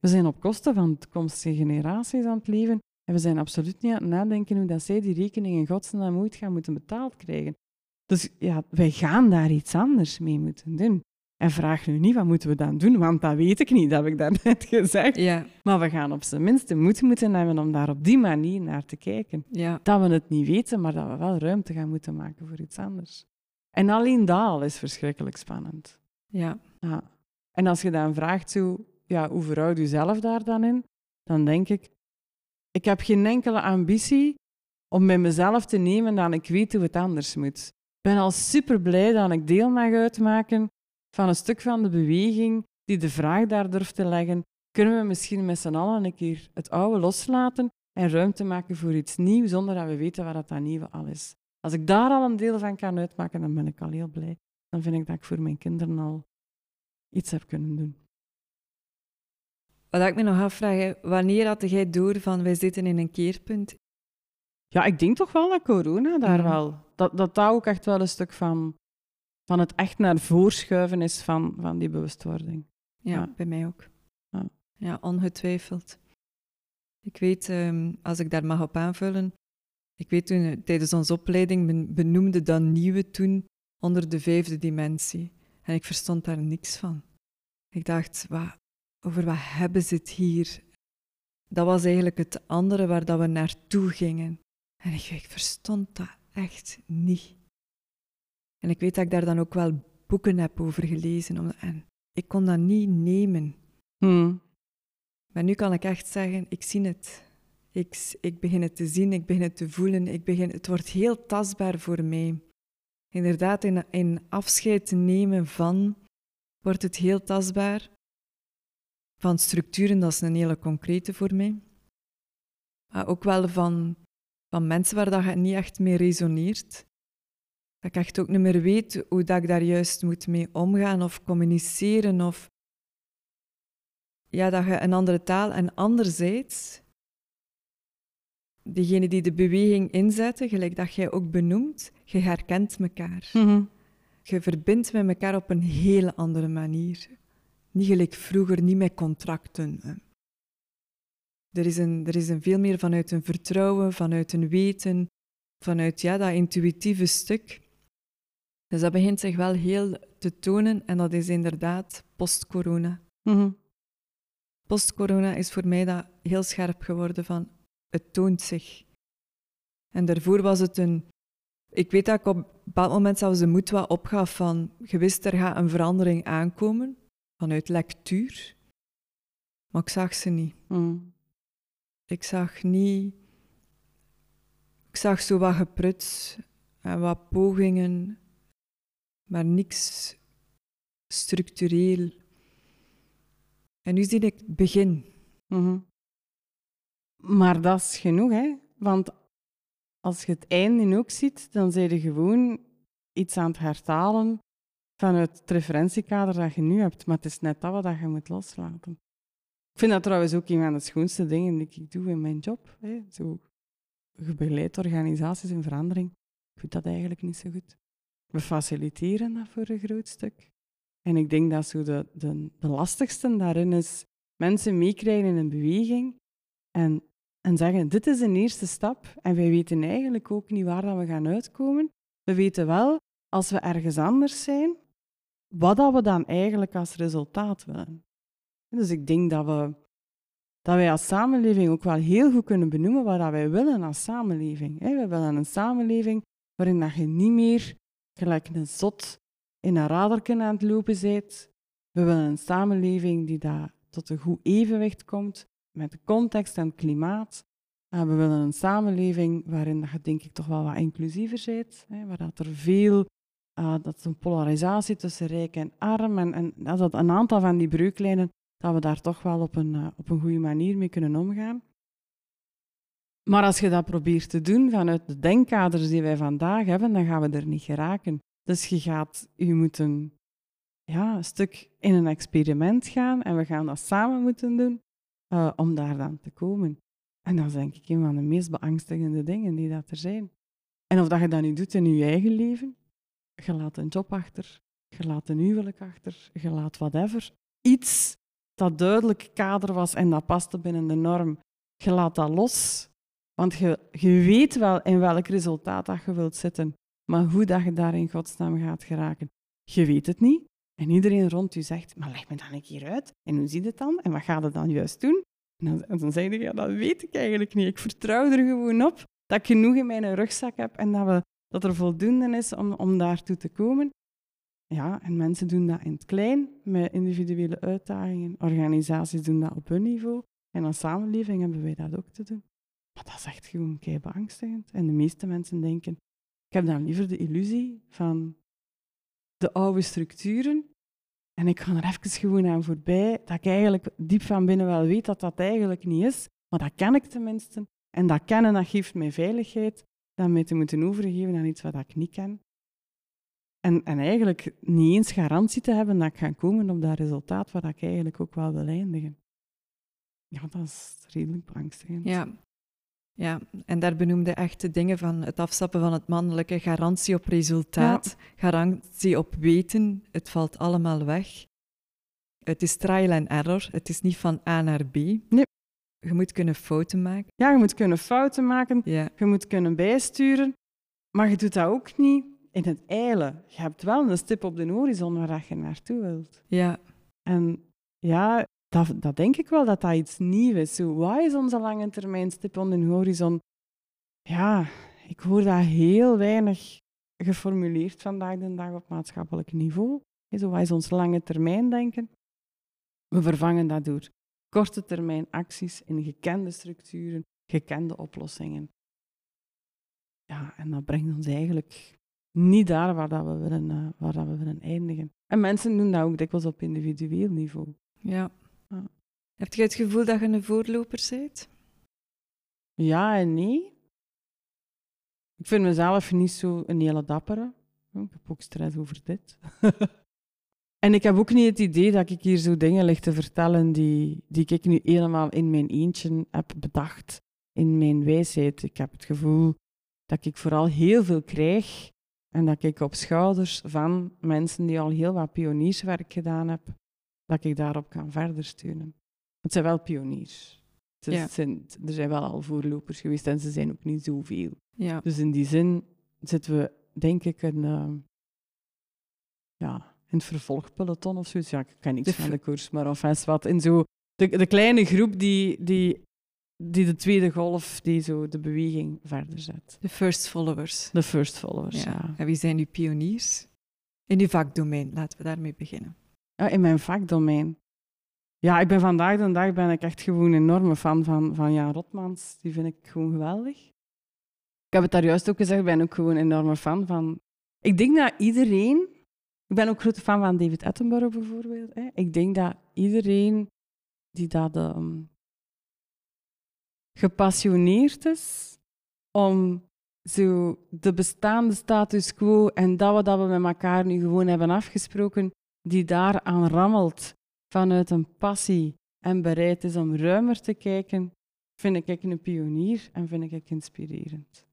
[SPEAKER 2] We zijn op kosten van de toekomstige generaties aan het leven en we zijn absoluut niet aan het nadenken hoe dat zij die rekening in godsnaam ooit gaan moeten betaald krijgen. Dus ja, wij gaan daar iets anders mee moeten doen. En vraag nu niet, wat moeten we dan doen? Want dat weet ik niet, dat heb ik daarnet gezegd.
[SPEAKER 1] Ja.
[SPEAKER 2] Maar we gaan op zijn minst de moed moeten hebben om daar op die manier naar te kijken.
[SPEAKER 1] Ja.
[SPEAKER 2] Dat we het niet weten, maar dat we wel ruimte gaan moeten maken voor iets anders. En alleen dat al is verschrikkelijk spannend.
[SPEAKER 1] Ja.
[SPEAKER 2] Ja. En als je dan vraagt, zo, ja, hoe verhoud je zelf daar dan in? Dan denk ik, ik heb geen enkele ambitie om met mezelf te nemen dat ik weet hoe het anders moet. Ik ben al super blij dat ik deel mag uitmaken van een stuk van de beweging die de vraag daar durft te leggen. Kunnen we misschien met z'n allen een keer het oude loslaten en ruimte maken voor iets nieuws, zonder dat we weten wat dat nieuwe al is? Als ik daar al een deel van kan uitmaken, dan ben ik al heel blij. Dan vind ik dat ik voor mijn kinderen al iets heb kunnen doen.
[SPEAKER 1] Wat ik me nog afvraag, wanneer had jij door van wij zitten in een keerpunt?
[SPEAKER 2] Ja, ik denk toch wel dat corona daar wel... Dat, dat dat ook echt wel een stuk van, van het echt naar voorschuiven is van, van die bewustwording.
[SPEAKER 1] Ja,
[SPEAKER 2] Ja.
[SPEAKER 1] bij mij ook.
[SPEAKER 2] Ja.
[SPEAKER 1] Ja, ongetwijfeld. Ik weet, ehm, als ik daar mag op aanvullen, ik weet toen tijdens onze opleiding benoemde dat nieuwe toen onder de vijfde dimensie. En ik verstond daar niks van. Ik dacht, wat, over wat hebben ze het hier? Dat was eigenlijk het andere waar dat we naartoe gingen. En ik, ik verstond dat echt niet. En ik weet dat ik daar dan ook wel boeken heb over gelezen. om- En ik kon dat niet nemen.
[SPEAKER 2] Hm.
[SPEAKER 1] Maar nu kan ik echt zeggen, ik zie het. Ik, ik begin het te zien, ik begin het te voelen. Ik begin, het wordt heel tastbaar voor mij. Inderdaad, in, in afscheid nemen van, wordt het heel tastbaar. Van structuren, dat is een hele concrete voor mij. Maar ook wel van, van mensen waar dat je niet echt mee resoneert. Dat ik echt ook niet meer weet hoe dat ik daar juist moet mee omgaan of communiceren of ja, dat je een andere taal en anderzijds degene die de beweging inzetten, gelijk dat jij ook benoemt, je herkent elkaar.
[SPEAKER 2] Mhm.
[SPEAKER 1] Je verbindt met elkaar op een hele andere manier. Niet gelijk vroeger, niet met contracten. Er is, een, er is een veel meer vanuit een vertrouwen, vanuit een weten, vanuit ja, dat intuïtieve stuk. Dus dat begint zich wel heel te tonen en dat is inderdaad post-corona.
[SPEAKER 2] Mhm.
[SPEAKER 1] Post-corona is voor mij dat heel scherp geworden van het toont zich. En daarvoor was het een... Ik weet dat ik op een bepaald moment zelfs de moed wat opgaf van... Je wist, er gaat een verandering aankomen vanuit lectuur. Maar ik zag ze niet.
[SPEAKER 2] Mhm.
[SPEAKER 1] Ik zag niet... Ik zag zo wat gepruts en wat pogingen, maar niks structureel. En nu zie ik het begin.
[SPEAKER 2] Mhm. Maar dat is genoeg, hè? Want als je het einde ook ziet, dan zijn je gewoon iets aan het hertalen vanuit het referentiekader dat je nu hebt. Maar het is net dat wat je moet loslaten. Ik vind dat trouwens ook een van de schoonste dingen die ik doe in mijn job. Hè? Zo, je begeleidt organisaties in verandering. Ik vind dat eigenlijk niet zo goed. We faciliteren dat voor een groot stuk. En ik denk dat zo de, de, de lastigste daarin is mensen meekrijgen in een beweging en, en zeggen, dit is een eerste stap en wij weten eigenlijk ook niet waar dat we gaan uitkomen. We weten wel, als we ergens anders zijn, wat dat we dan eigenlijk als resultaat willen. Dus ik denk dat, we, dat wij als samenleving ook wel heel goed kunnen benoemen wat dat wij willen als samenleving. We willen een samenleving waarin dat je niet meer gelijk een zot in een raderken aan het lopen bent. We willen een samenleving die daar tot een goed evenwicht komt met de context en het klimaat. Uh, we willen een samenleving waarin je denk ik toch wel wat inclusiever hè, waar dat er veel uh, dat is een polarisatie tussen rijk en arm en, en dat een aantal van die breuklijnen dat we daar toch wel op een, uh, op een goede manier mee kunnen omgaan. Maar als je dat probeert te doen vanuit de denkkaders die wij vandaag hebben, dan gaan we er niet geraken. Dus je gaat, je moet een, ja, een stuk in een experiment gaan en we gaan dat samen moeten doen uh, om daar dan te komen. En dat is denk ik een van de meest beangstigende dingen die dat er zijn. En of dat je dat nu doet in je eigen leven, je laat een job achter, je laat een huwelijk achter, je laat whatever. Iets dat duidelijk kader was en dat paste binnen de norm, je laat dat los. Want je, je weet wel in welk resultaat dat je wilt zitten, maar hoe dat je daar in godsnaam gaat geraken, je weet het niet. En iedereen rond je zegt, maar leg me dan een keer uit. En hoe ziet het dan? En wat gaat het dan juist doen? En dan, dan zeg je, ja, dat weet ik eigenlijk niet. Ik vertrouw er gewoon op dat ik genoeg in mijn rugzak heb en dat, we, dat er voldoende is om, om daartoe te komen. Ja, en mensen doen dat in het klein, met individuele uitdagingen. Organisaties doen dat op hun niveau. En als samenleving hebben wij dat ook te doen. Maar dat is echt gewoon kei beangstigend. En de meeste mensen denken, ik heb dan liever de illusie van de oude structuren. En ik ga er even gewoon aan voorbij, dat ik eigenlijk diep van binnen wel weet dat dat eigenlijk niet is. Maar dat ken ik tenminste. En dat kennen, dat geeft mij veiligheid dan mij te moeten overgeven aan iets wat ik niet ken. En, en eigenlijk niet eens garantie te hebben dat ik ga komen op dat resultaat waar ik eigenlijk ook wel wil eindigen. Ja, dat is redelijk beangstigend.
[SPEAKER 1] Ja. Ja, en daar benoemde echt de dingen van het afstappen van het mannelijke, garantie op resultaat, garantie op weten, het valt allemaal weg. Het is trial and error, het is niet van A naar B.
[SPEAKER 2] Nee.
[SPEAKER 1] Je moet kunnen fouten maken.
[SPEAKER 2] Ja, je moet kunnen fouten maken,
[SPEAKER 1] Ja,
[SPEAKER 2] je moet kunnen bijsturen, maar je doet dat ook niet in het eilen. Je hebt wel een stip op de horizon waar je naartoe wilt.
[SPEAKER 1] ja,
[SPEAKER 2] En ja, dat, dat denk ik wel dat dat iets nieuws is. Zo, wat is onze lange termijn stip op de horizon? Ja, ik hoor dat heel weinig geformuleerd vandaag de dag op maatschappelijk niveau. Zo, wat is ons lange termijn denken? We vervangen dat door korte termijn acties in gekende structuren, gekende oplossingen. Ja, en dat brengt ons eigenlijk niet daar waar, dat we, willen, uh, waar dat we willen eindigen. En mensen doen dat ook dikwijls op individueel niveau.
[SPEAKER 1] ja.
[SPEAKER 2] Ja.
[SPEAKER 1] Heb je het gevoel dat je een voorloper bent?
[SPEAKER 2] Ja en nee. Ik vind mezelf niet zo een hele dappere. Ik heb ook stress over dit. en ik heb ook niet het idee dat ik hier zo dingen lig te vertellen die, die ik nu helemaal in mijn eentje heb bedacht. In mijn wijsheid. Ik heb het gevoel dat ik vooral heel veel krijg en dat ik op schouders van mensen die al heel wat pionierswerk gedaan hebben, dat ik daarop kan verder steunen. Het zijn wel pioniers.
[SPEAKER 1] Ja.
[SPEAKER 2] zijn, er zijn wel al voorlopers geweest en ze zijn ook niet zoveel.
[SPEAKER 1] Ja.
[SPEAKER 2] Dus in die zin zitten we, denk ik, een, ehm, ja, in het vervolgpeloton of zoiets. Ja, ik ken niks
[SPEAKER 1] De
[SPEAKER 2] van de koers, maar of eens wat. In zo de, de kleine groep die, die, die de tweede golf, die zo de beweging verder zet.
[SPEAKER 1] De first followers.
[SPEAKER 2] De first followers, ja.
[SPEAKER 1] Ja. En wie zijn uw pioniers? In uw vakdomein, laten we daarmee beginnen.
[SPEAKER 2] Ja, in mijn vakdomein. Ja, ik ben vandaag de dag ben ik echt gewoon een enorme fan van, van Jan Rotmans. Die vind ik gewoon geweldig. Ik heb het daar juist ook gezegd, ik ben ook gewoon een enorme fan van... Ik denk dat iedereen... Ik ben ook grote fan van David Attenborough bijvoorbeeld. Hè. Ik denk dat iedereen die dat ehm, gepassioneerd is om zo de bestaande status quo en dat wat we met elkaar nu gewoon hebben afgesproken, die daaraan rammelt vanuit een passie en bereid is om ruimer te kijken, vind ik een pionier en vind ik inspirerend.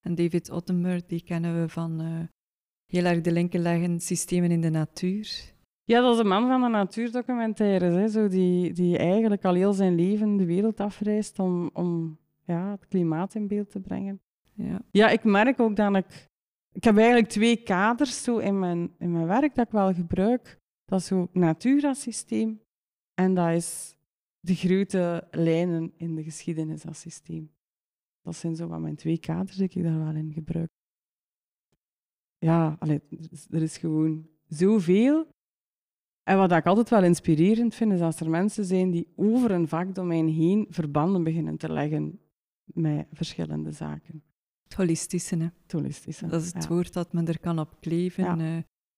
[SPEAKER 1] En David Ottenberg, die kennen we van eh, heel erg de linken leggen systemen in de natuur.
[SPEAKER 2] Ja, dat is een man van de natuurdocumentaires, hè, zo die, die eigenlijk al heel zijn leven de wereld afreist om, om ja, het klimaat in beeld te brengen.
[SPEAKER 1] Ja.
[SPEAKER 2] Ja, ik merk ook dat ik... Ik heb eigenlijk twee kaders zo in mijn, in mijn werk dat ik wel gebruik. Dat is zo natuur als systeem en dat is de grote lijnen in de geschiedenis als systeem. Dat zijn zo wat mijn twee kaders die ik daar wel in gebruik. ja, allee, er is gewoon zoveel. En wat ik altijd wel inspirerend vind, is als er mensen zijn die over een vakdomein heen verbanden beginnen te leggen met verschillende zaken.
[SPEAKER 1] Het holistische, hè?
[SPEAKER 2] Het holistische.
[SPEAKER 1] Dat is het
[SPEAKER 2] ja.
[SPEAKER 1] woord dat men er kan op kleven.
[SPEAKER 2] Ja.
[SPEAKER 1] Eh,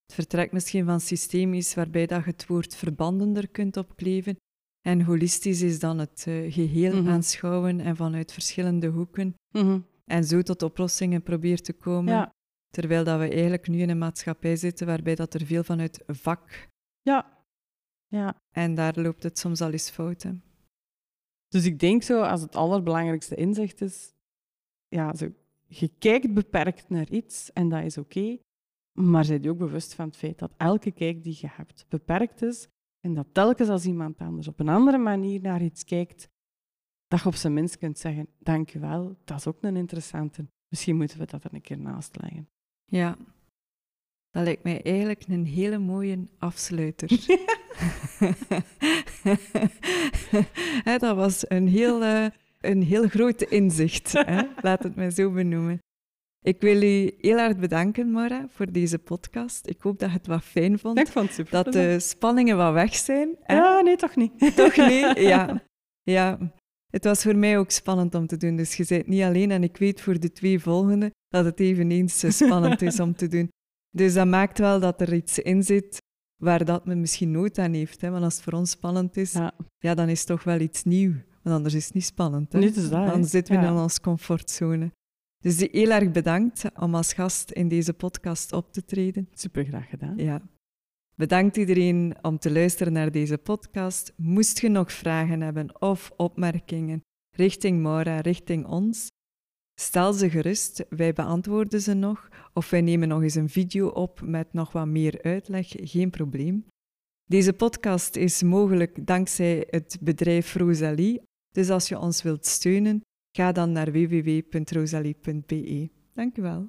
[SPEAKER 1] het vertrekt misschien van systemisch, waarbij dat je het woord verbanden er kunt opkleven. En holistisch is dan het eh, geheel
[SPEAKER 2] Mhm.
[SPEAKER 1] aanschouwen en vanuit verschillende hoeken.
[SPEAKER 2] Mhm.
[SPEAKER 1] En zo tot oplossingen probeert te komen.
[SPEAKER 2] Ja,
[SPEAKER 1] Terwijl dat we eigenlijk nu in een maatschappij zitten waarbij dat er veel vanuit vak.
[SPEAKER 2] ja, ja.
[SPEAKER 1] En daar loopt het soms al eens fout. hè.
[SPEAKER 2] Dus ik denk zo, als het allerbelangrijkste inzicht is, ja, zo, je kijkt beperkt naar iets en dat is oké, maar zijt je ook bewust van het feit dat elke kijk die je hebt beperkt is en dat telkens als iemand anders op een andere manier naar iets kijkt, dat je op zijn minst kunt zeggen, dank je wel, dat is ook een interessante. Misschien moeten we dat er een keer naast leggen.
[SPEAKER 1] Ja. Dat lijkt mij eigenlijk een hele mooie afsluiter. Dat was een heel, eh, een heel groot inzicht. Hè? Laat het mij zo benoemen. Ik wil u heel erg bedanken, Mara, voor deze podcast. Ik hoop dat je het wat fijn vond.
[SPEAKER 2] Ik vond het super.
[SPEAKER 1] Dat de spanningen wat weg zijn. hè?
[SPEAKER 2] Ja, nee, toch niet.
[SPEAKER 1] Toch niet? Ja. ja. Het was voor mij ook spannend om te doen. Dus je bent niet alleen. En ik weet voor de twee volgende dat het eveneens spannend is om te doen. Dus dat maakt wel dat er iets in zit waar dat men misschien nood aan heeft. Hè? Want als het voor ons spannend is, ja.
[SPEAKER 2] Ja.
[SPEAKER 1] dan is het toch wel iets nieuw. Want anders is het niet spannend. Hè?
[SPEAKER 2] Niet is dat,
[SPEAKER 1] dan zitten we
[SPEAKER 2] Ja.
[SPEAKER 1] in onze comfortzone. Dus heel erg bedankt om als gast in deze podcast op te treden.
[SPEAKER 2] Super graag gedaan.
[SPEAKER 1] Ja. Bedankt iedereen om te luisteren naar deze podcast. Moest je nog vragen hebben of opmerkingen richting Maura, richting ons, stel ze gerust. Wij beantwoorden ze nog of wij nemen nog eens een video op met nog wat meer uitleg. Geen probleem. Deze podcast is mogelijk dankzij het bedrijf Rosalie. Dus als je ons wilt steunen, ga dan naar www.rosalie.be. Dank u wel.